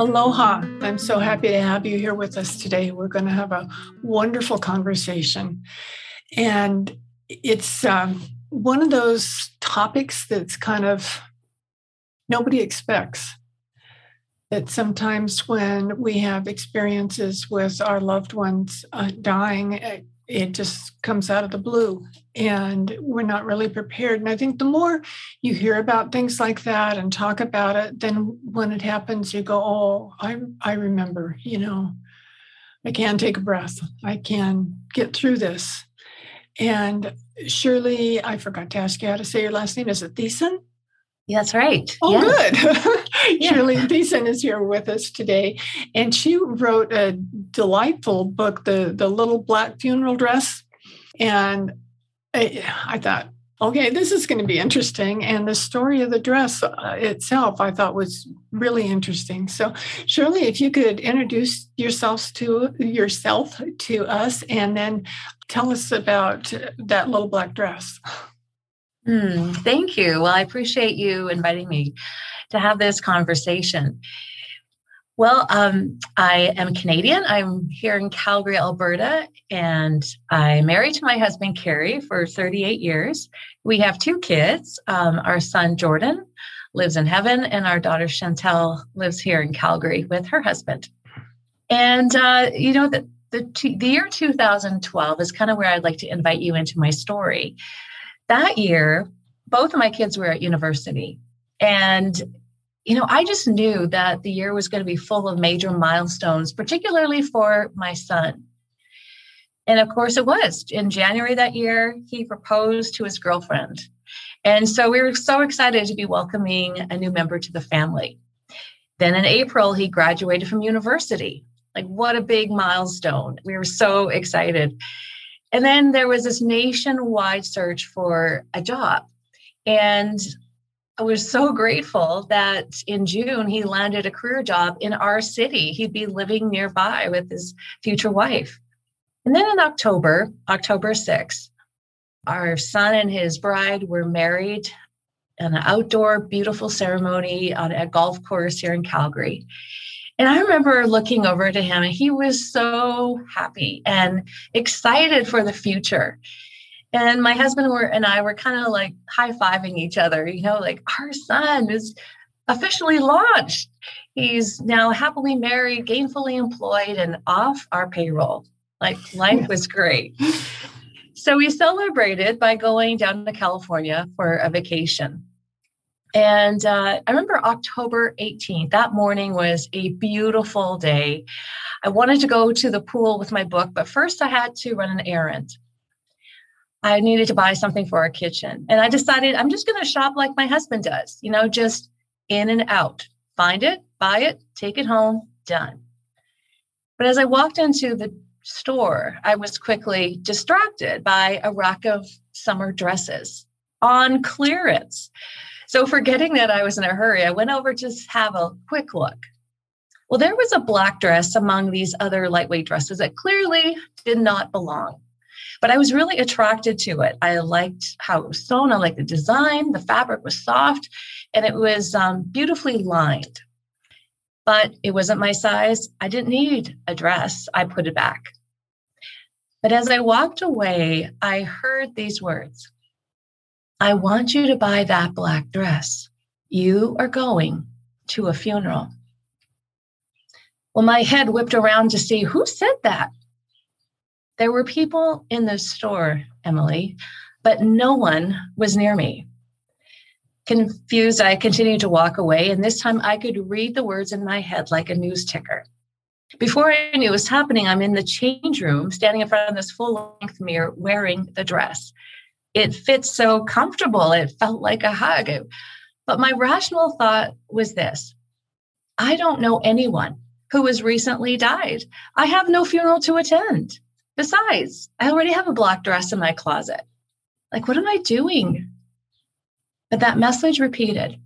Aloha. I'm so happy to have you here with us today. We're going to have a wonderful conversation. And it's um, one of those topics that's kind of nobody expects. That sometimes when we have experiences with our loved ones uh, dying, just comes out of the blue and we're not really prepared. And I think the more you hear about things like that and talk about it, then when it happens, you go, Oh, I, I remember, you know, I can take a breath. I can get through this. And Shirley, I forgot to ask you how to say your last name. Is it Thiessen? That's right. Oh, good. yeah. Shirley Thiessen is here with us today, and she wrote a delightful book, the the Little Black Funeral Dress, and I, I thought, okay, this is going to be interesting, and the story of the dress uh, itself, I thought was really interesting. So, Shirley, if you could introduce yourselves to yourself to us, and then tell us about that little black dress. Hmm, thank you. Well, I appreciate you inviting me to have this conversation. Well, um, I am Canadian. I'm here in Calgary, Alberta, and I'm married to my husband, Carrie, for 38 years. We have two kids. Um, our son, Jordan, lives in heaven, and our daughter, Chantel, lives here in Calgary with her husband. And, uh, you know, the, the, the year 2012 is kind of where I'd like to invite you into my story that year, both of my kids were at university. And, you know, I just knew that the year was going to be full of major milestones, particularly for my son. And of course, it was. In January that year, he proposed to his girlfriend. And so we were so excited to be welcoming a new member to the family. Then in April, he graduated from university. Like, what a big milestone. We were so excited. And then there was this nationwide search for a job. And I was so grateful that in June he landed a career job in our city. He'd be living nearby with his future wife. And then in October, October 6th, our son and his bride were married in an outdoor, beautiful ceremony on a golf course here in Calgary. And I remember looking over to him, and he was so happy and excited for the future. And my husband were, and I were kind of like high fiving each other, you know, like our son is officially launched. He's now happily married, gainfully employed, and off our payroll. Like life was great. So we celebrated by going down to California for a vacation. And uh, I remember October 18th, that morning was a beautiful day. I wanted to go to the pool with my book, but first I had to run an errand. I needed to buy something for our kitchen. And I decided I'm just going to shop like my husband does, you know, just in and out. Find it, buy it, take it home, done. But as I walked into the store, I was quickly distracted by a rack of summer dresses on clearance. So, forgetting that I was in a hurry, I went over to have a quick look. Well, there was a black dress among these other lightweight dresses that clearly did not belong. But I was really attracted to it. I liked how it was sewn. I liked the design. The fabric was soft and it was um, beautifully lined. But it wasn't my size. I didn't need a dress. I put it back. But as I walked away, I heard these words I want you to buy that black dress. You are going to a funeral. Well, my head whipped around to see who said that. There were people in the store, Emily, but no one was near me. Confused, I continued to walk away, and this time I could read the words in my head like a news ticker. Before I knew what was happening, I'm in the change room, standing in front of this full length mirror, wearing the dress it fits so comfortable. It felt like a hug. It, but my rational thought was this I don't know anyone who has recently died. I have no funeral to attend. Besides, I already have a black dress in my closet. Like, what am I doing? But that message repeated.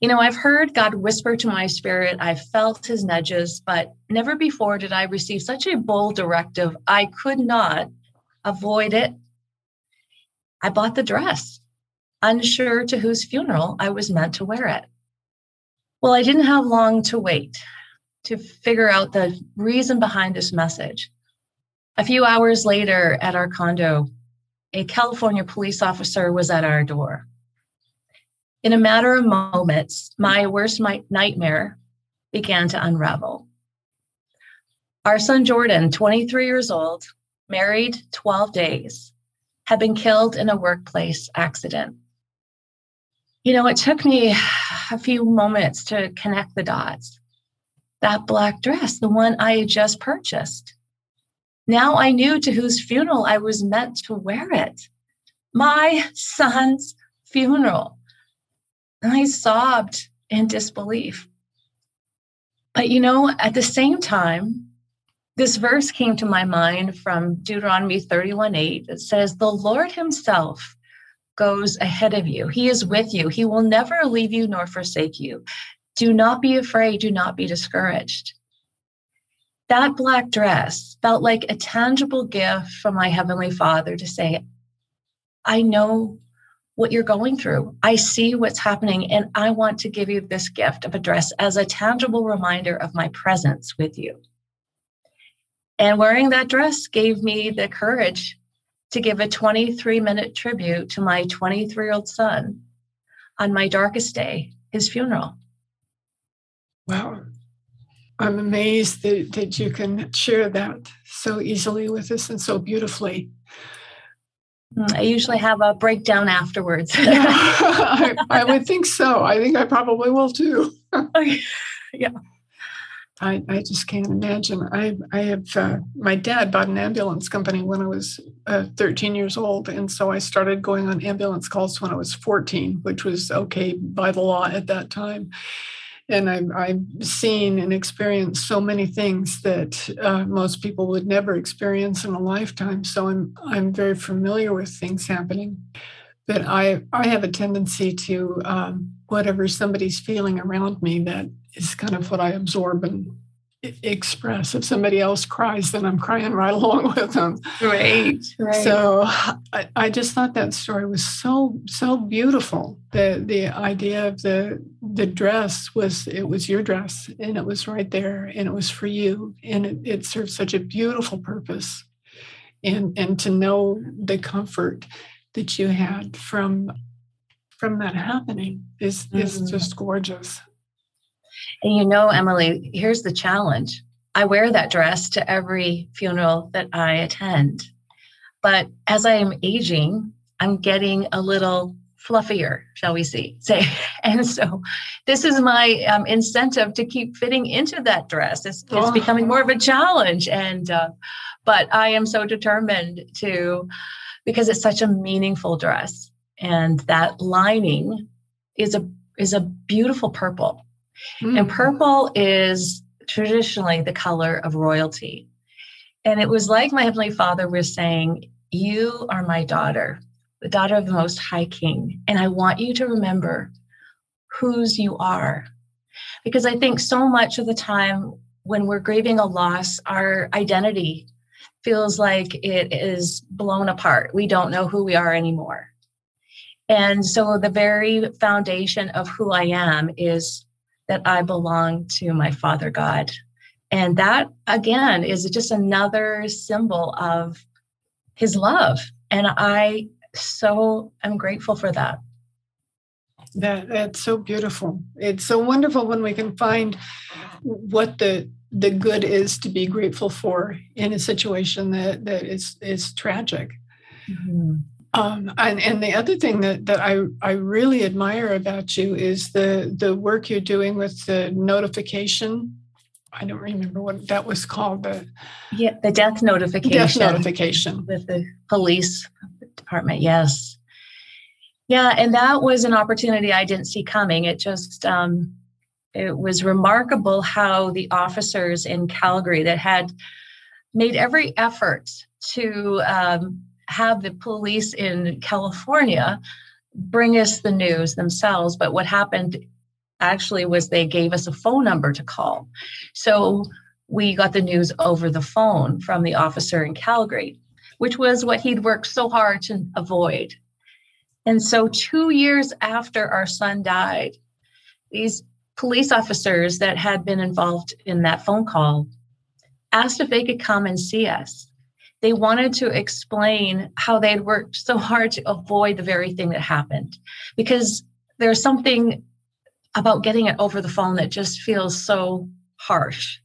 You know, I've heard God whisper to my spirit. I've felt his nudges, but never before did I receive such a bold directive. I could not avoid it. I bought the dress, unsure to whose funeral I was meant to wear it. Well, I didn't have long to wait to figure out the reason behind this message. A few hours later at our condo, a California police officer was at our door. In a matter of moments, my worst nightmare began to unravel. Our son Jordan, 23 years old, married 12 days, had been killed in a workplace accident. You know, it took me a few moments to connect the dots. That black dress, the one I had just purchased. Now I knew to whose funeral I was meant to wear it. My son's funeral. And I sobbed in disbelief. But you know, at the same time, this verse came to my mind from Deuteronomy 31 8. It says, The Lord Himself goes ahead of you. He is with you. He will never leave you nor forsake you. Do not be afraid. Do not be discouraged. That black dress felt like a tangible gift from my Heavenly Father to say, I know what you're going through. I see what's happening, and I want to give you this gift of a dress as a tangible reminder of my presence with you. And wearing that dress gave me the courage to give a 23 minute tribute to my 23 year old son on my darkest day, his funeral. Wow. I'm amazed that, that you can share that so easily with us and so beautifully. Mm, I usually have a breakdown afterwards. yeah, I, I, would think so. I think I probably will too. yeah. I, I just can't imagine. I I have uh, my dad bought an ambulance company when I was uh, 13 years old, and so I started going on ambulance calls when I was 14, which was okay by the law at that time. And I've, I've seen and experienced so many things that uh, most people would never experience in a lifetime. So I'm I'm very familiar with things happening. But I I have a tendency to um, whatever somebody's feeling around me that is kind of what I absorb and express. If somebody else cries, then I'm crying right along with them. Right. right. So I, I, just thought that story was so so beautiful. The the idea of the the dress was it was your dress and it was right there and it was for you and it, it served such a beautiful purpose. And and to know the comfort that you had from from that happening is mm-hmm. is just gorgeous. And you know, Emily, here's the challenge. I wear that dress to every funeral that I attend. But as I am aging, I'm getting a little fluffier, shall we see, say. And so this is my um, incentive to keep fitting into that dress. It's, it's oh. becoming more of a challenge. And, uh, but I am so determined to, because it's such a meaningful dress. And that lining is a, is a beautiful purple. Mm. And purple is traditionally the color of royalty. And it was like my Heavenly Father was saying, You are my daughter, the daughter of the Most High King. And I want you to remember whose you are. Because I think so much of the time when we're grieving a loss, our identity feels like it is blown apart. We don't know who we are anymore. And so the very foundation of who I am is that I belong to my Father God. And that, again, is just another symbol of his love. And I so am grateful for that. That that's so beautiful. It's so wonderful when we can find what the the good is to be grateful for in a situation that that is is tragic. Mm-hmm. Um, and, and the other thing that, that I, I really admire about you is the, the work you're doing with the notification. I don't remember what that was called. The, yeah, the death notification. Death notification. With the police department, yes. Yeah, and that was an opportunity I didn't see coming. It just, um, it was remarkable how the officers in Calgary that had made every effort to um, have the police in California bring us the news themselves. But what happened actually was they gave us a phone number to call. So we got the news over the phone from the officer in Calgary, which was what he'd worked so hard to avoid. And so, two years after our son died, these police officers that had been involved in that phone call asked if they could come and see us. They wanted to explain how they had worked so hard to avoid the very thing that happened because there's something about getting it over the phone that just feels so harsh.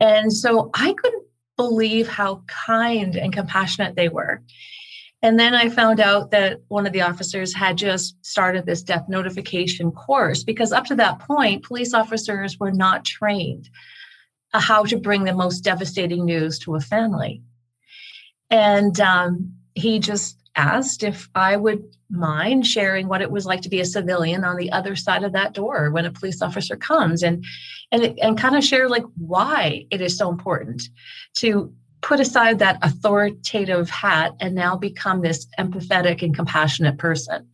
And so I couldn't believe how kind and compassionate they were. And then I found out that one of the officers had just started this death notification course because up to that point, police officers were not trained uh, how to bring the most devastating news to a family. And um, he just asked if I would mind sharing what it was like to be a civilian on the other side of that door when a police officer comes and and and kind of share like why it is so important to put aside that authoritative hat and now become this empathetic and compassionate person.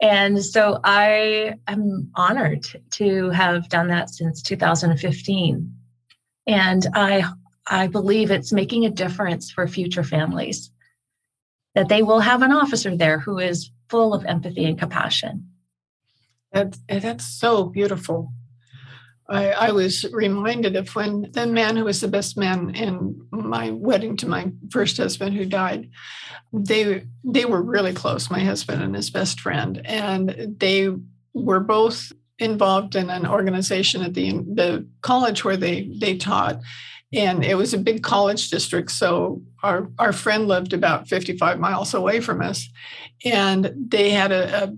And so I am honored to have done that since 2015. And I I believe it's making a difference for future families that they will have an officer there who is full of empathy and compassion. That's, that's so beautiful. I, I, was reminded of when the man who was the best man in my wedding to my first husband who died, they they were really close, my husband and his best friend, and they were both involved in an organization at the the college where they they taught and it was a big college district so our our friend lived about 55 miles away from us. And they had a, a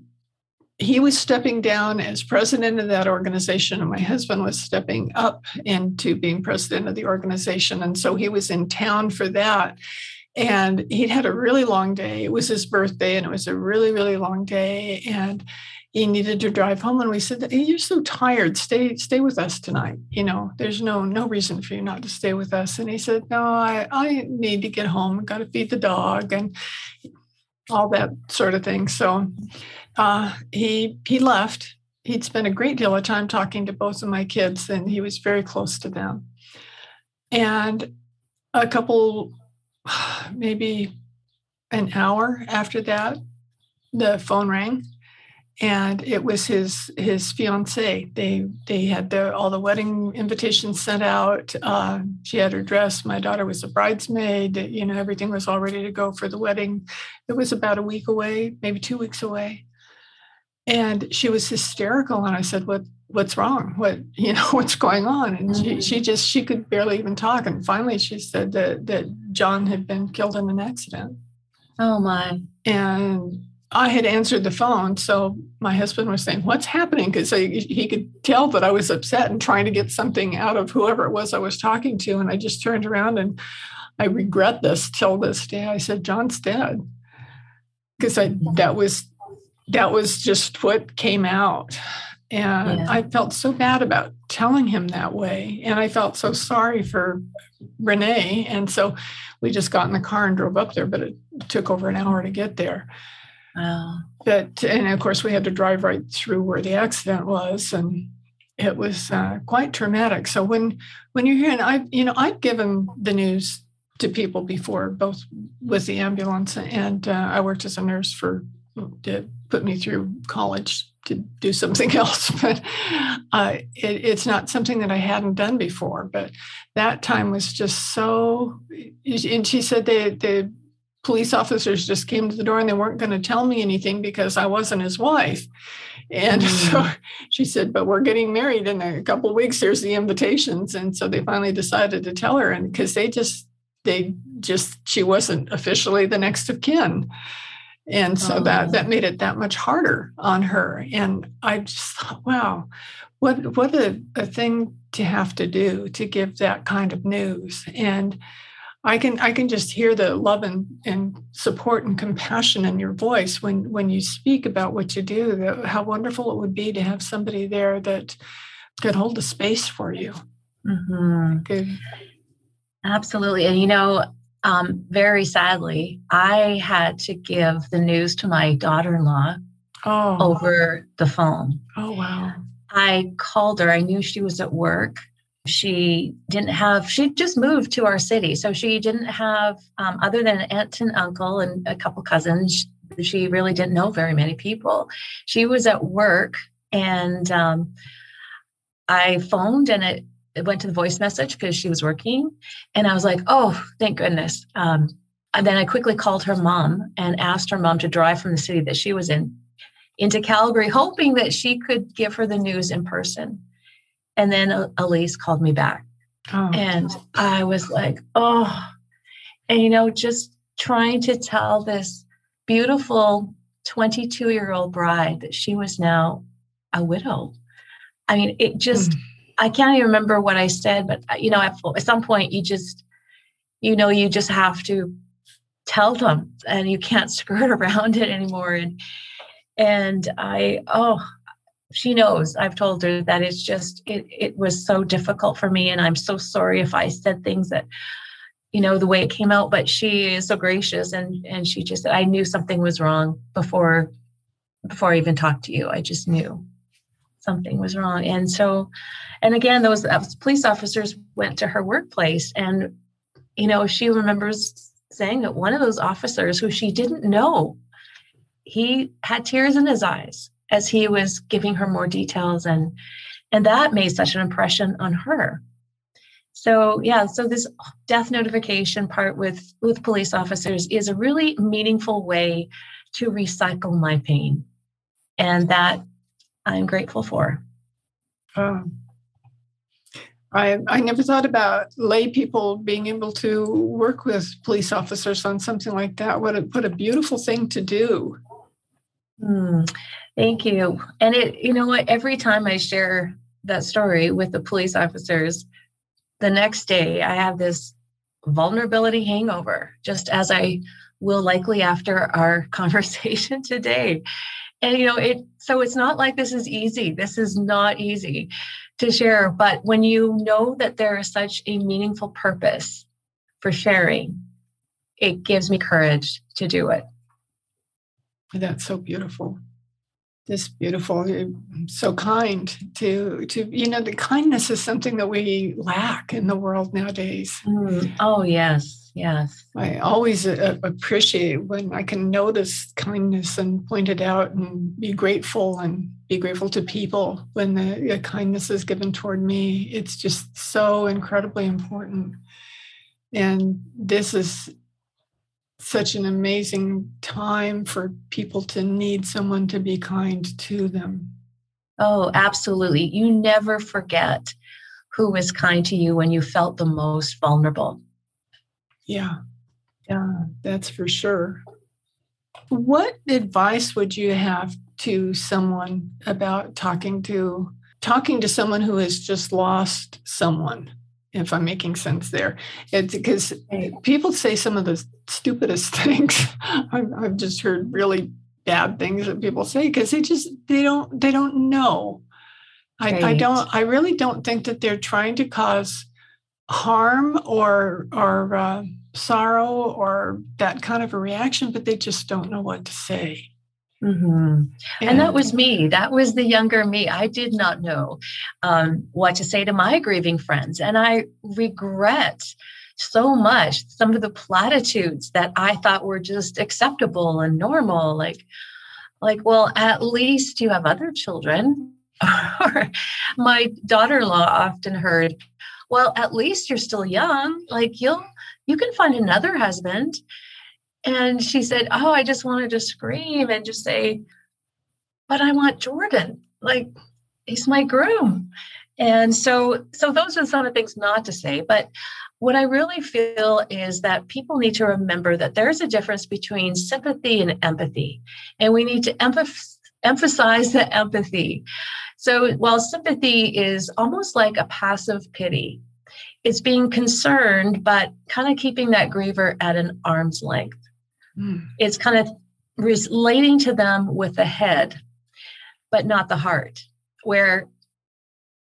he was stepping down as president of that organization and my husband was stepping up into being president of the organization and so he was in town for that. And he'd had a really long day. It was his birthday and it was a really really long day. And he needed to drive home and we said you're so tired. Stay stay with us tonight you know? There's no no reason for you not to stay with us. And he said no i i need to get home got to feed the dog and all that sort of thing. So uh, he he left. He'd spent a great deal of time talking to both of my kids and he was very close to them. And a couple maybe an hour after that the phone rang and it was his his fiance. They they had the, all the wedding invitations sent out. Uh, she had her dress. My daughter was a bridesmaid. You know, everything was all ready to go for the wedding. It was about a week away, maybe two weeks away, and she was hysterical. And I said, "What what's wrong? What you know what's going on?" And mm-hmm. she she just she could barely even talk. And finally, she said that that John had been killed in an accident. Oh my! And I had answered the phone. So my husband was saying, What's happening? Because he could tell that I was upset and trying to get something out of whoever it was I was talking to. And I just turned around and I regret this till this day. I said, John's dead. Because I that was that was just what came out. And yeah. I felt so bad about telling him that way. And I felt so sorry for Renee. And so we just got in the car and drove up there, but it took over an hour to get there. Wow. But and of course we had to drive right through where the accident was, and it was uh, quite traumatic. So when when you're hearing, I you know I've given the news to people before, both with the ambulance and uh, I worked as a nurse for to put me through college to do something else, but uh, it, it's not something that I hadn't done before. But that time was just so. And she said they the police officers just came to the door and they weren't going to tell me anything because I wasn't his wife. And mm. so she said, But we're getting married in a couple of weeks. Here's the invitations. And so they finally decided to tell her. And because they just, they just, she wasn't officially the next of kin. And so oh. that that made it that much harder on her. And I just thought, wow, what what a, a thing to have to do to give that kind of news. And I can I can just hear the love and, and support and compassion in your voice when when you speak about what you do. how wonderful it would be to have somebody there that could hold a space for you. Mm-hmm. Good. Absolutely. And you know, um, very sadly, I had to give the news to my daughter in law oh. over the phone. Oh, wow. I called her. I knew she was at work. She didn't have, she just moved to our city. So she didn't have, um, other than an aunt and uncle and a couple cousins, she really didn't know very many people. She was at work and um, I phoned and it, it went to the voice message because she was working. And I was like, oh, thank goodness. Um, and then I quickly called her mom and asked her mom to drive from the city that she was in into Calgary, hoping that she could give her the news in person. And then Elise called me back. Oh. And I was like, oh, and you know, just trying to tell this beautiful 22 year old bride that she was now a widow. I mean, it just, mm. I can't even remember what I said, but uh, you know, at, at some point you just, you know, you just have to tell them and you can't skirt around it anymore. And, and I, oh, she knows I've told her that it's just, it, it was so difficult for me. And I'm so sorry if I said things that, you know, the way it came out, but she is so gracious. And, and she just, said I knew something was wrong before, before I even talked to you. I just knew something was wrong. And so, and again, those police officers went to her workplace and, you know, she remembers saying that one of those officers who she didn't know he had tears in his eyes as he was giving her more details and and that made such an impression on her so yeah so this death notification part with with police officers is a really meaningful way to recycle my pain and that i'm grateful for um, I, I never thought about lay people being able to work with police officers on something like that. What a, what a beautiful thing to do. Mm, thank you. And it, you know what, every time I share that story with the police officers, the next day I have this vulnerability hangover, just as I will likely after our conversation today. And you know, it so it's not like this is easy. This is not easy to share. But when you know that there is such a meaningful purpose for sharing, it gives me courage to do it. That's so beautiful. Just beautiful. so kind to to you know the kindness is something that we lack in the world nowadays. Mm. Oh yes, yes. I always uh, appreciate when I can notice kindness and point it out and be grateful and be grateful to people when the, the kindness is given toward me. It's just so incredibly important. And this is such an amazing time for people to need someone to be kind to them. Oh, absolutely. You never forget who was kind to you when you felt the most vulnerable. Yeah. Yeah, that's for sure. What advice would you have to someone about talking to talking to someone who has just lost someone? If I'm making sense there. It's because people say some of the stupidest things. I've, I've just heard really bad things that people say because they just they don't they don't know. I, right. I don't I really don't think that they're trying to cause harm or or uh, sorrow or that kind of a reaction, but they just don't know what to say. Mm-hmm. And, and, that was me. That was the younger me. I did not know um, what to say to my grieving friends. And I regret so much some of the platitudes that I thought were just acceptable and normal. Like, like, well, at least you have other children. or my daughter-in-law often heard, well, at least you're still young. Like you'll you can find another husband. And she said, Oh, I just wanted to scream and just say, But I want Jordan. Like, he's my groom. And so, so those are some of the things not to say. But what I really feel is that people need to remember that there's a difference between sympathy and empathy. And we need to emph- emphasize the empathy. So while sympathy is almost like a passive pity, it's being concerned, but kind of keeping that griever at an arm's length. Mm. It's kind of relating to them with the head, but not the heart, where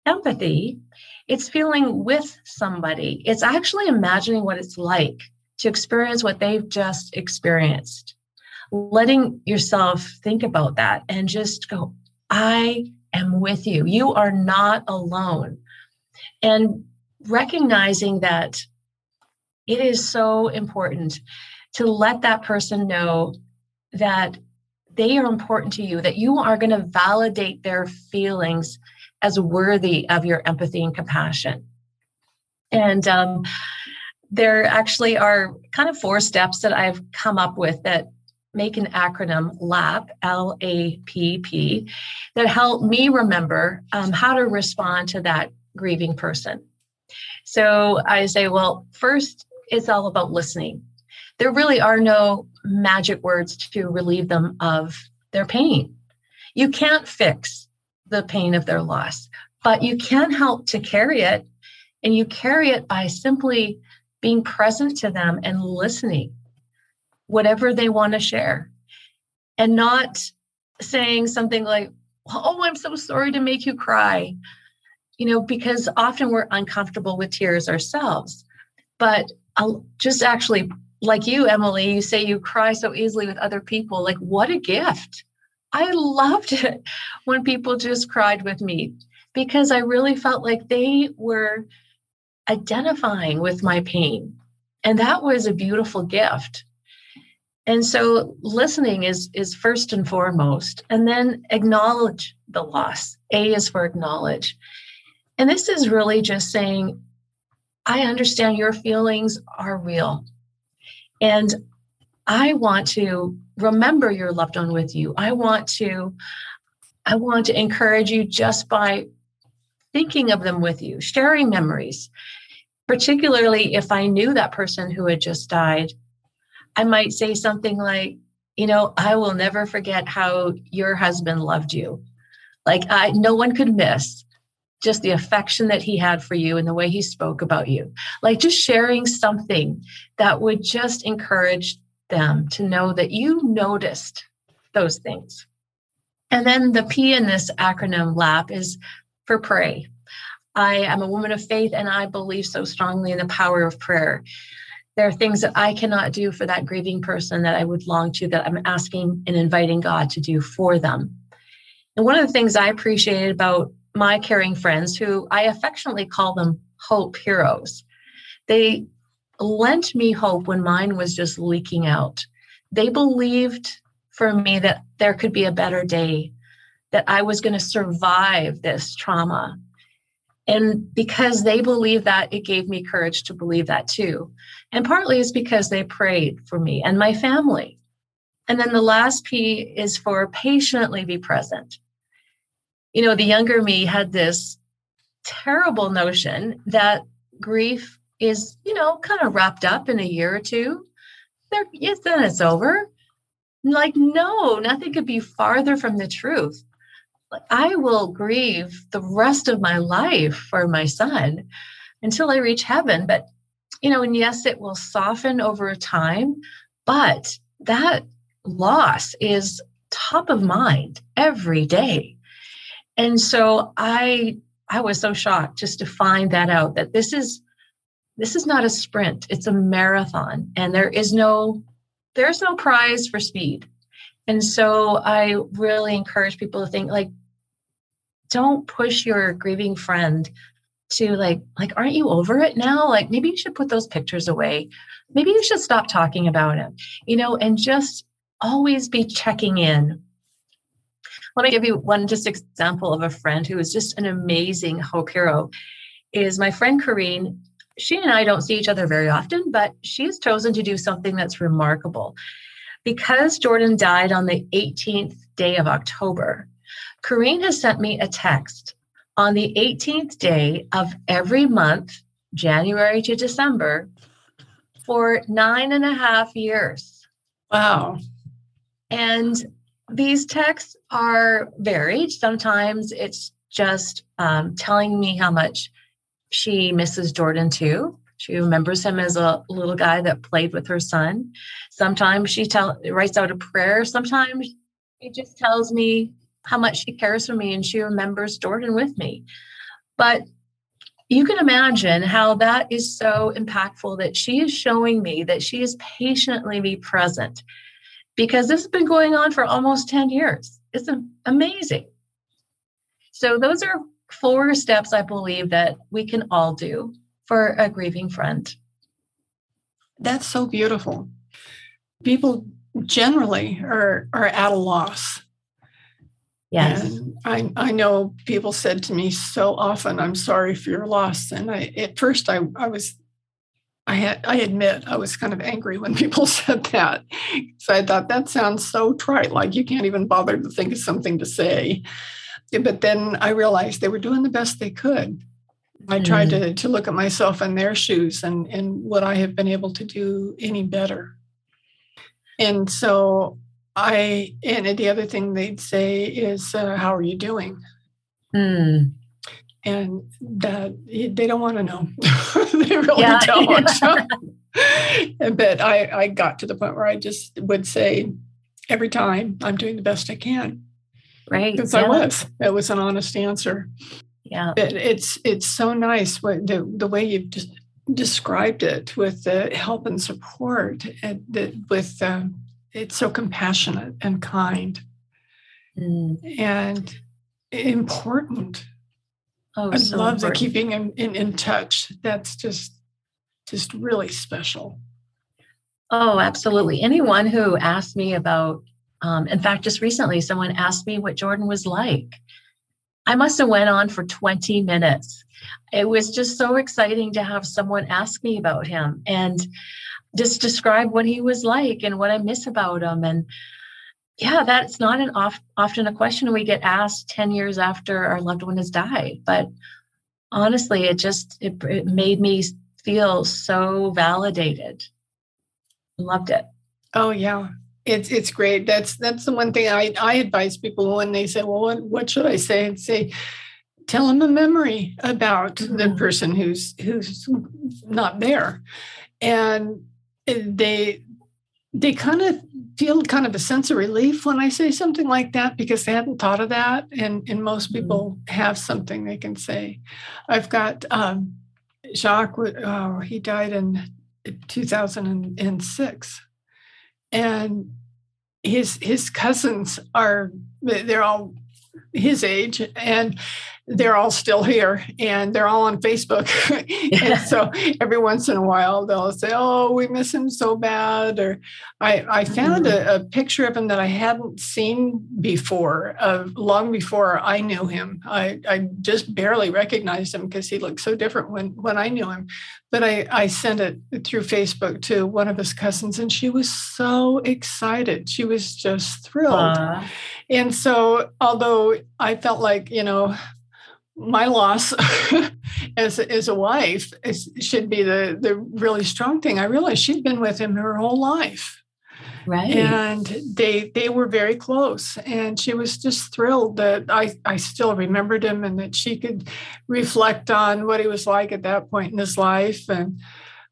empathy, it's feeling with somebody. It's actually imagining what it's like to experience what they've just experienced. Letting yourself think about that and just go, I am with you. You are not alone. And recognizing that it is so important to let that person know that they are important to you, that you are going to validate their feelings as worthy of your empathy and compassion. And um, there actually are kind of four steps that I've come up with that make an acronym LAP, L A P P, that help me remember um, how to respond to that grieving person. So I say, well, first, it's all about listening. There really are no magic words to relieve them of their pain. You can't fix the pain of their loss, but you can help to carry it. And you carry it by simply being present to them and listening, whatever they want to share, and not saying something like, Oh, I'm so sorry to make you cry. You know, because often we're uncomfortable with tears ourselves. But I'll just actually, like you, Emily, you say you cry so easily with other people. Like, what a gift. I loved it when people just cried with me because I really felt like they were identifying with my pain. And that was a beautiful gift. And so listening is is first and foremost and then acknowledge the loss. A is for acknowledge. And this is really just saying I understand your feelings are real. And I want to remember your loved one with you. I want to I want to encourage you just by thinking of them with you, sharing memories. Particularly if I knew that person who had just died, I might say something like, you know, I will never forget how your husband loved you. Like I no one could miss just the affection that he had for you and the way he spoke about you. Like just sharing something that would just encourage them to know that you noticed those things. And then the P in this acronym LAP is for pray. I am a woman of faith and I believe so strongly in the power of prayer. There are things that I cannot do for that grieving person that I would long to, that I'm asking and inviting God to do for them. And one of the things I appreciated about my caring friends, who I affectionately call them hope heroes. They lent me hope when mine was just leaking out. They believed for me that there could be a better day, that I was going to survive this trauma. And because they believed that, it gave me courage to believe that too. And partly is because they prayed for me and my family. And then the last P is for patiently be present you know, the younger me had this terrible notion that grief is, you know, kind of wrapped up in a year or two. There, yes, then it's over. Like, no, nothing could be farther from the truth. I will grieve the rest of my life for my son until I reach heaven. But, you know, and yes, it will soften over time, but that loss is top of mind every day. And so I I was so shocked just to find that out that this is this is not a sprint, it's a marathon and there is no there's no prize for speed. And so I really encourage people to think like don't push your grieving friend to like like aren't you over it now like maybe you should put those pictures away maybe you should stop talking about it you know and just always be checking in let me give you one just example of a friend who is just an amazing hope hero. Is my friend Corrine. She and I don't see each other very often, but she has chosen to do something that's remarkable. Because Jordan died on the 18th day of October, Corrine has sent me a text on the 18th day of every month, January to December, for nine and a half years. Wow. And these texts are varied. Sometimes it's just um, telling me how much she misses Jordan too. She remembers him as a little guy that played with her son. Sometimes she tell, writes out a prayer. Sometimes she just tells me how much she cares for me and she remembers Jordan with me. But you can imagine how that is so impactful that she is showing me that she is patiently be present because this has been going on for almost 10 years. It's amazing. So, those are four steps I believe that we can all do for a grieving friend. That's so beautiful. People generally are, are at a loss. Yes. And I, I know people said to me so often, I'm sorry for your loss. And I at first I, I was I had I admit I was kind of angry when people said that. So I thought that sounds so trite, like you can't even bother to think of something to say. But then I realized they were doing the best they could. I tried mm. to, to look at myself in their shoes and, and would I have been able to do any better? And so I, and the other thing they'd say is, uh, How are you doing? Mm. And that they don't want to know. they really yeah. don't. but I, I got to the point where I just would say every time, I'm doing the best I can. Right. Because yeah. I was. It was an honest answer. Yeah. But it's it's so nice what the the way you've just described it with the help and support and the, with it's so compassionate and kind mm. and important. Oh, I so love important. the keeping in, in, in touch. That's just just really special. Oh, absolutely. Anyone who asked me about, um, in fact, just recently, someone asked me what Jordan was like. I must have went on for 20 minutes. It was just so exciting to have someone ask me about him and just describe what he was like and what I miss about him. And yeah, that's not an oft, often a question we get asked 10 years after our loved one has died. But honestly, it just it, it made me feel so validated. Loved it. Oh yeah. It's it's great. That's that's the one thing I, I advise people when they say, Well, what, what should I say? And say, tell them a memory about mm-hmm. the person who's who's not there. And they they kind of feel kind of a sense of relief when I say something like that because they hadn't thought of that. And, and most mm-hmm. people have something they can say. I've got um, Jacques, oh, he died in 2006. And his his cousins are they're all his age and they're all still here and they're all on Facebook. and so every once in a while they'll say, Oh, we miss him so bad. Or I, I found mm-hmm. a, a, picture of him that I hadn't seen before, uh, long before I knew him. I, I just barely recognized him because he looked so different when, when I knew him. But I, I sent it through Facebook to one of his cousins and she was so excited. She was just thrilled. And so, although I felt like, you know, my loss as, as a wife is, should be the, the really strong thing. I realized she'd been with him her whole life. Right. And they they were very close. And she was just thrilled that I, I still remembered him and that she could reflect on what he was like at that point in his life. And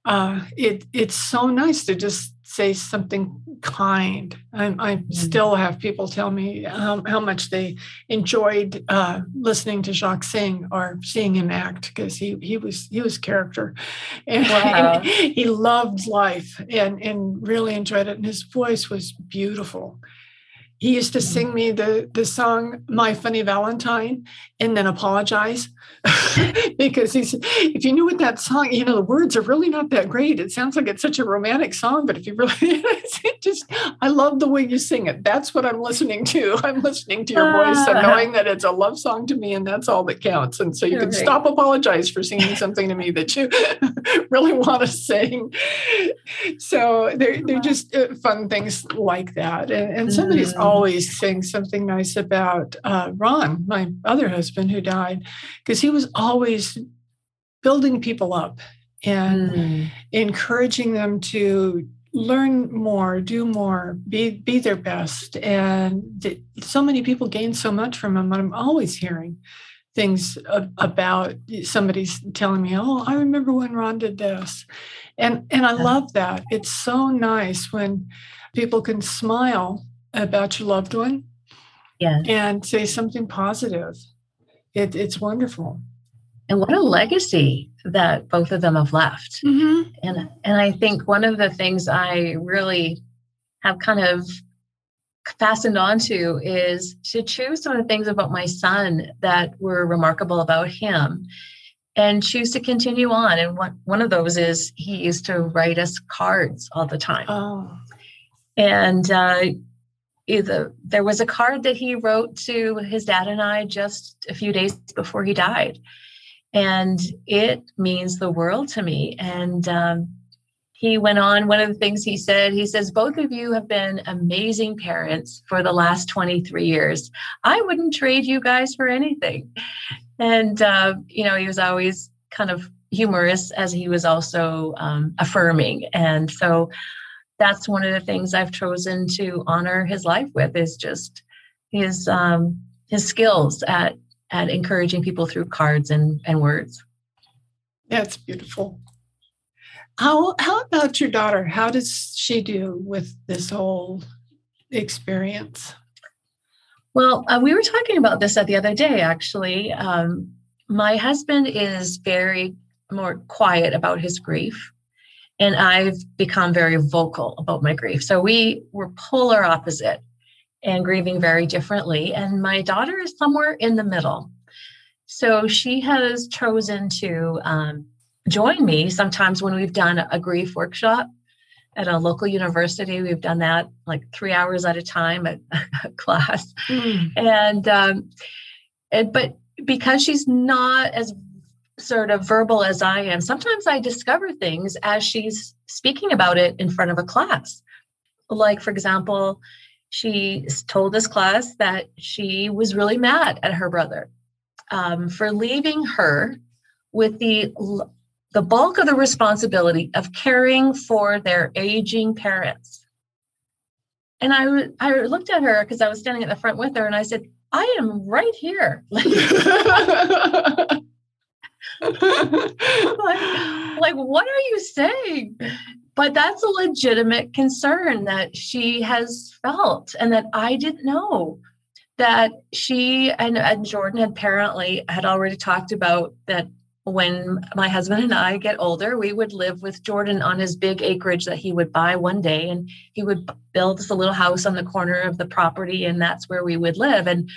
uh, it it's so nice to just say something kind. I, I mm-hmm. still have people tell me how, how much they enjoyed uh, listening to Jacques sing or seeing him act because he he was he was character, and, wow. and he loved life and and really enjoyed it. And his voice was beautiful. He used to sing me the the song "My Funny Valentine" and then apologize because he said, if you knew what that song, you know, the words are really not that great. It sounds like it's such a romantic song, but if you really, just, I love the way you sing it. That's what I'm listening to. I'm listening to your voice and ah. knowing that it's a love song to me, and that's all that counts. And so you can stop apologize for singing something to me that you really want to sing. So they're they're just uh, fun things like that. And, and somebody's mm. always saying something nice about uh, Ron, my other husband who died, because he was always building people up and mm. encouraging them to learn more, do more, be be their best. And th- so many people gain so much from him. I'm always hearing things about somebody's telling me, "Oh, I remember when Ron did this," and and I love that. It's so nice when people can smile about your loved one, yeah, and say something positive. It, it's wonderful. and what a legacy that both of them have left. Mm-hmm. And and I think one of the things I really have kind of fastened onto is to choose some of the things about my son that were remarkable about him and choose to continue on. And one, one of those is he used to write us cards all the time. Oh. And uh, either, there was a card that he wrote to his dad and I just a few days before he died. And it means the world to me. And um, he went on, one of the things he said, he says, Both of you have been amazing parents for the last 23 years. I wouldn't trade you guys for anything. And, uh, you know, he was always kind of humorous as he was also um, affirming. And so that's one of the things I've chosen to honor his life with is just his um, his skills at at encouraging people through cards and, and words. That's beautiful. How how about your daughter? How does she do with this whole experience? Well, uh, we were talking about this at the other day. Actually, um, my husband is very more quiet about his grief, and I've become very vocal about my grief. So we were polar opposite and grieving very differently. And my daughter is somewhere in the middle. So she has chosen to um, join me sometimes when we've done a grief workshop at a local university. We've done that like three hours at a time at a class. Mm. And, um, and, but because she's not as sort of verbal as I am, sometimes I discover things as she's speaking about it in front of a class. Like, for example, she told this class that she was really mad at her brother um, for leaving her with the the bulk of the responsibility of caring for their aging parents. And I, I looked at her because I was standing at the front with her and I said, I am right here. like, like, what are you saying? But that's a legitimate concern that she has felt and that I didn't know that she and, and Jordan apparently had already talked about that when my husband and I get older, we would live with Jordan on his big acreage that he would buy one day, and he would build us a little house on the corner of the property, and that's where we would live. And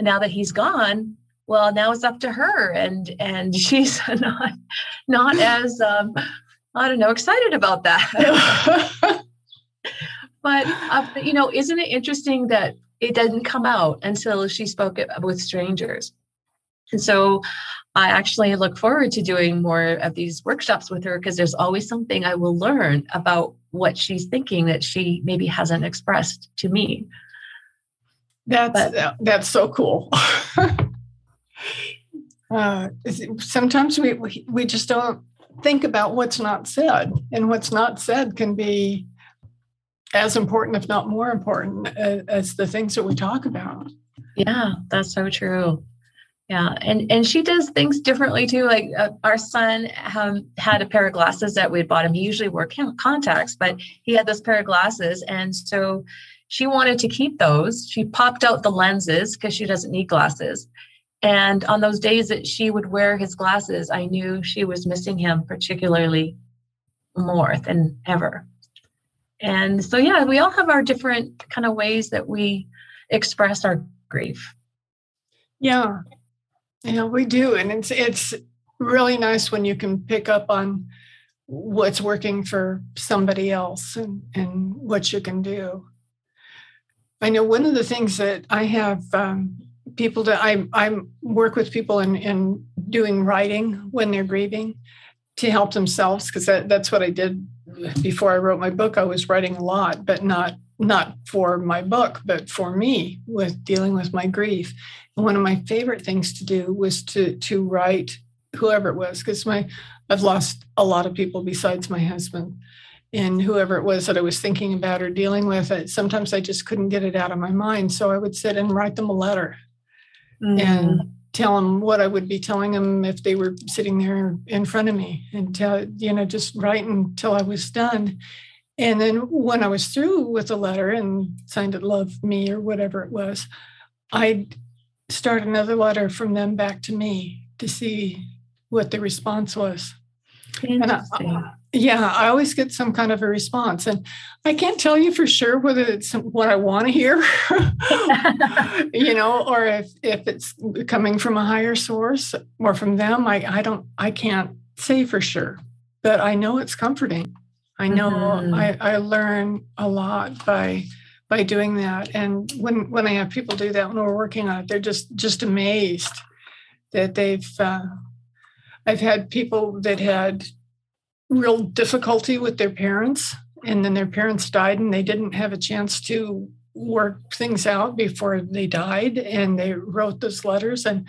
now that he's gone, well, now it's up to her, and and she's not not as um, I don't know excited about that. but uh, you know, isn't it interesting that it didn't come out until she spoke it with strangers? And so I actually look forward to doing more of these workshops with her because there's always something I will learn about what she's thinking that she maybe hasn't expressed to me. That's but, that's so cool. uh, sometimes we, we we just don't think about what's not said, and what's not said can be as important, if not more important, as, as the things that we talk about. Yeah, that's so true. Yeah and and she does things differently too like uh, our son um, had a pair of glasses that we'd bought him. He usually wore contacts but he had this pair of glasses and so she wanted to keep those. She popped out the lenses because she doesn't need glasses and on those days that she would wear his glasses i knew she was missing him particularly more than ever and so yeah we all have our different kind of ways that we express our grief yeah yeah, we do. And it's it's really nice when you can pick up on what's working for somebody else and, and what you can do. I know one of the things that I have um, people that I, I work with people in, in doing writing when they're grieving to help themselves because that, that's what I did before I wrote my book. I was writing a lot, but not not for my book, but for me with dealing with my grief. And one of my favorite things to do was to to write whoever it was because my I've lost a lot of people besides my husband and whoever it was that I was thinking about or dealing with it sometimes I just couldn't get it out of my mind. So I would sit and write them a letter mm. and tell them what I would be telling them if they were sitting there in front of me and tell you know just write until I was done and then when I was through with the letter and signed it love me or whatever it was I'd start another letter from them back to me to see what the response was. Interesting. I, yeah, I always get some kind of a response, and I can't tell you for sure whether it's what I want to hear, you know, or if if it's coming from a higher source or from them. I I don't I can't say for sure, but I know it's comforting. I know mm-hmm. I I learn a lot by by doing that, and when when I have people do that when we're working on it, they're just just amazed that they've. Uh, I've had people that had real difficulty with their parents and then their parents died and they didn't have a chance to work things out before they died and they wrote those letters and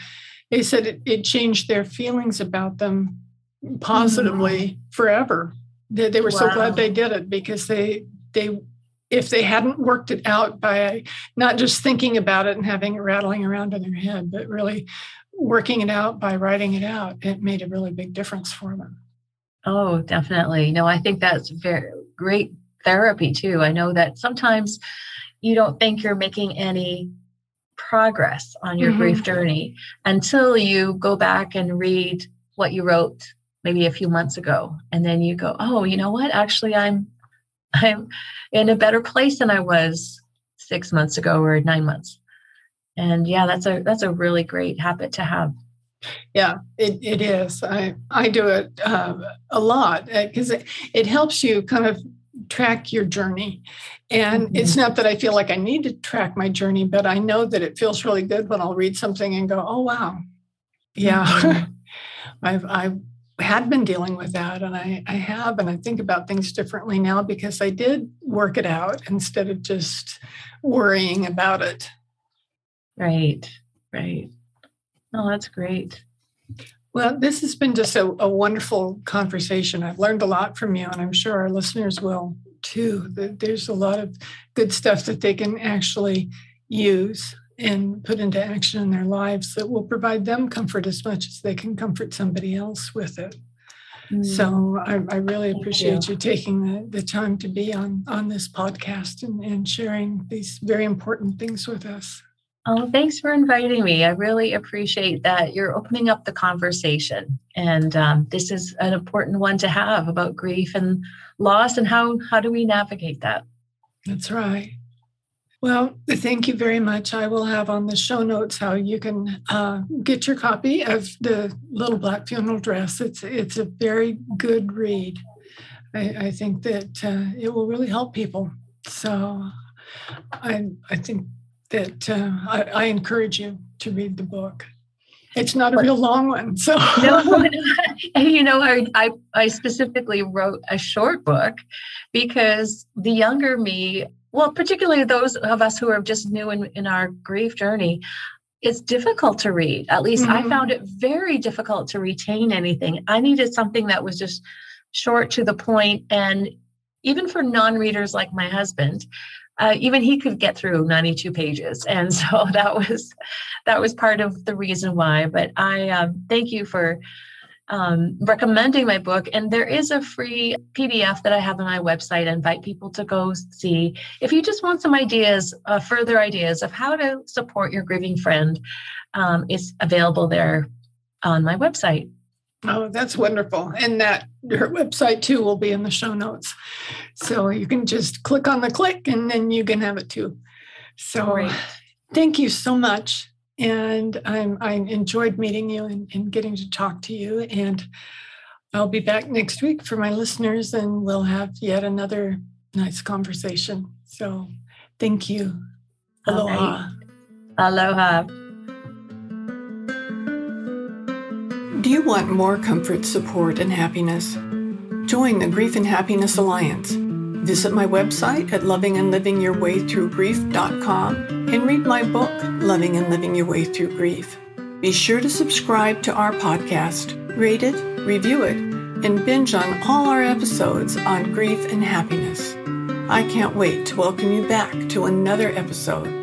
they said it, it changed their feelings about them positively mm-hmm. forever they, they were wow. so glad they did it because they they if they hadn't worked it out by not just thinking about it and having it rattling around in their head but really working it out by writing it out it made a really big difference for them Oh, definitely. No, I think that's very great therapy too. I know that sometimes you don't think you're making any progress on your mm-hmm. grief journey until you go back and read what you wrote maybe a few months ago and then you go, "Oh, you know what? Actually, I'm I'm in a better place than I was 6 months ago or 9 months." And yeah, that's a that's a really great habit to have. Yeah, it, it is. I, I do it uh, a lot because uh, it, it helps you kind of track your journey. And mm-hmm. it's not that I feel like I need to track my journey, but I know that it feels really good when I'll read something and go, oh, wow. Yeah, mm-hmm. I've, I've had been dealing with that and I, I have and i think about things differently now because i did work it out instead of just worrying about it right right Oh, that's great. Well, this has been just a, a, wonderful conversation. I've learned a lot from you, and I'm sure our listeners will too. There's a lot of good stuff that they can actually use and put into action in their lives that will provide them comfort as much as they can comfort somebody else with it. Mm. So I, I, really appreciate you. you. taking the, the time to be on, on this podcast and, and sharing these very important things with us. Oh, thanks for inviting me. I really appreciate that you're opening up the conversation. And um, this is an important one to have about grief and loss and how, how do we navigate that? That's right. Well, thank you very much. I will have on the show notes how you can uh, get your copy of the Little Black Funeral Dress. It's it's a very good read. I, I think that uh, it will really help people. So I I think that uh, I, I, encourage you to read the book. It's not a real long one, so no. And you know, I, I I specifically wrote a short book because the younger me, well, particularly those of us who are just new in, in our grief journey, it's difficult to read. At least mm-hmm. I found it very difficult to retain anything. I needed something that was just short to the point and even for non-readers like my husband uh, even he could get through 92 pages. And so that was that was part of the reason why. But i um, thank you for um, recommending my book. And there is a free pdf that i have on my website. I invite people to go see. If you just want some ideas uh, further ideas of how to support your grieving friend um, it's available there on my website Oh, that's wonderful. And that her website too will be in the show notes. So you can just click on the click and then you can have it too. So Great. thank you so much. And I'm, I enjoyed meeting you and, and getting to talk to you. And I'll be back next week for my listeners and we'll have yet another nice conversation. So thank you. Aloha. Aloha. You want more comfort, support, and happiness? Join the Grief and Happiness Alliance. Visit my website at lovingandlivingyourwaythroughgrief.com and read my book, Loving and Living Your Way Through Grief. Be sure to subscribe to our podcast, rate it, review it, and binge on all our episodes on grief and happiness. I can't wait to welcome you back to another episode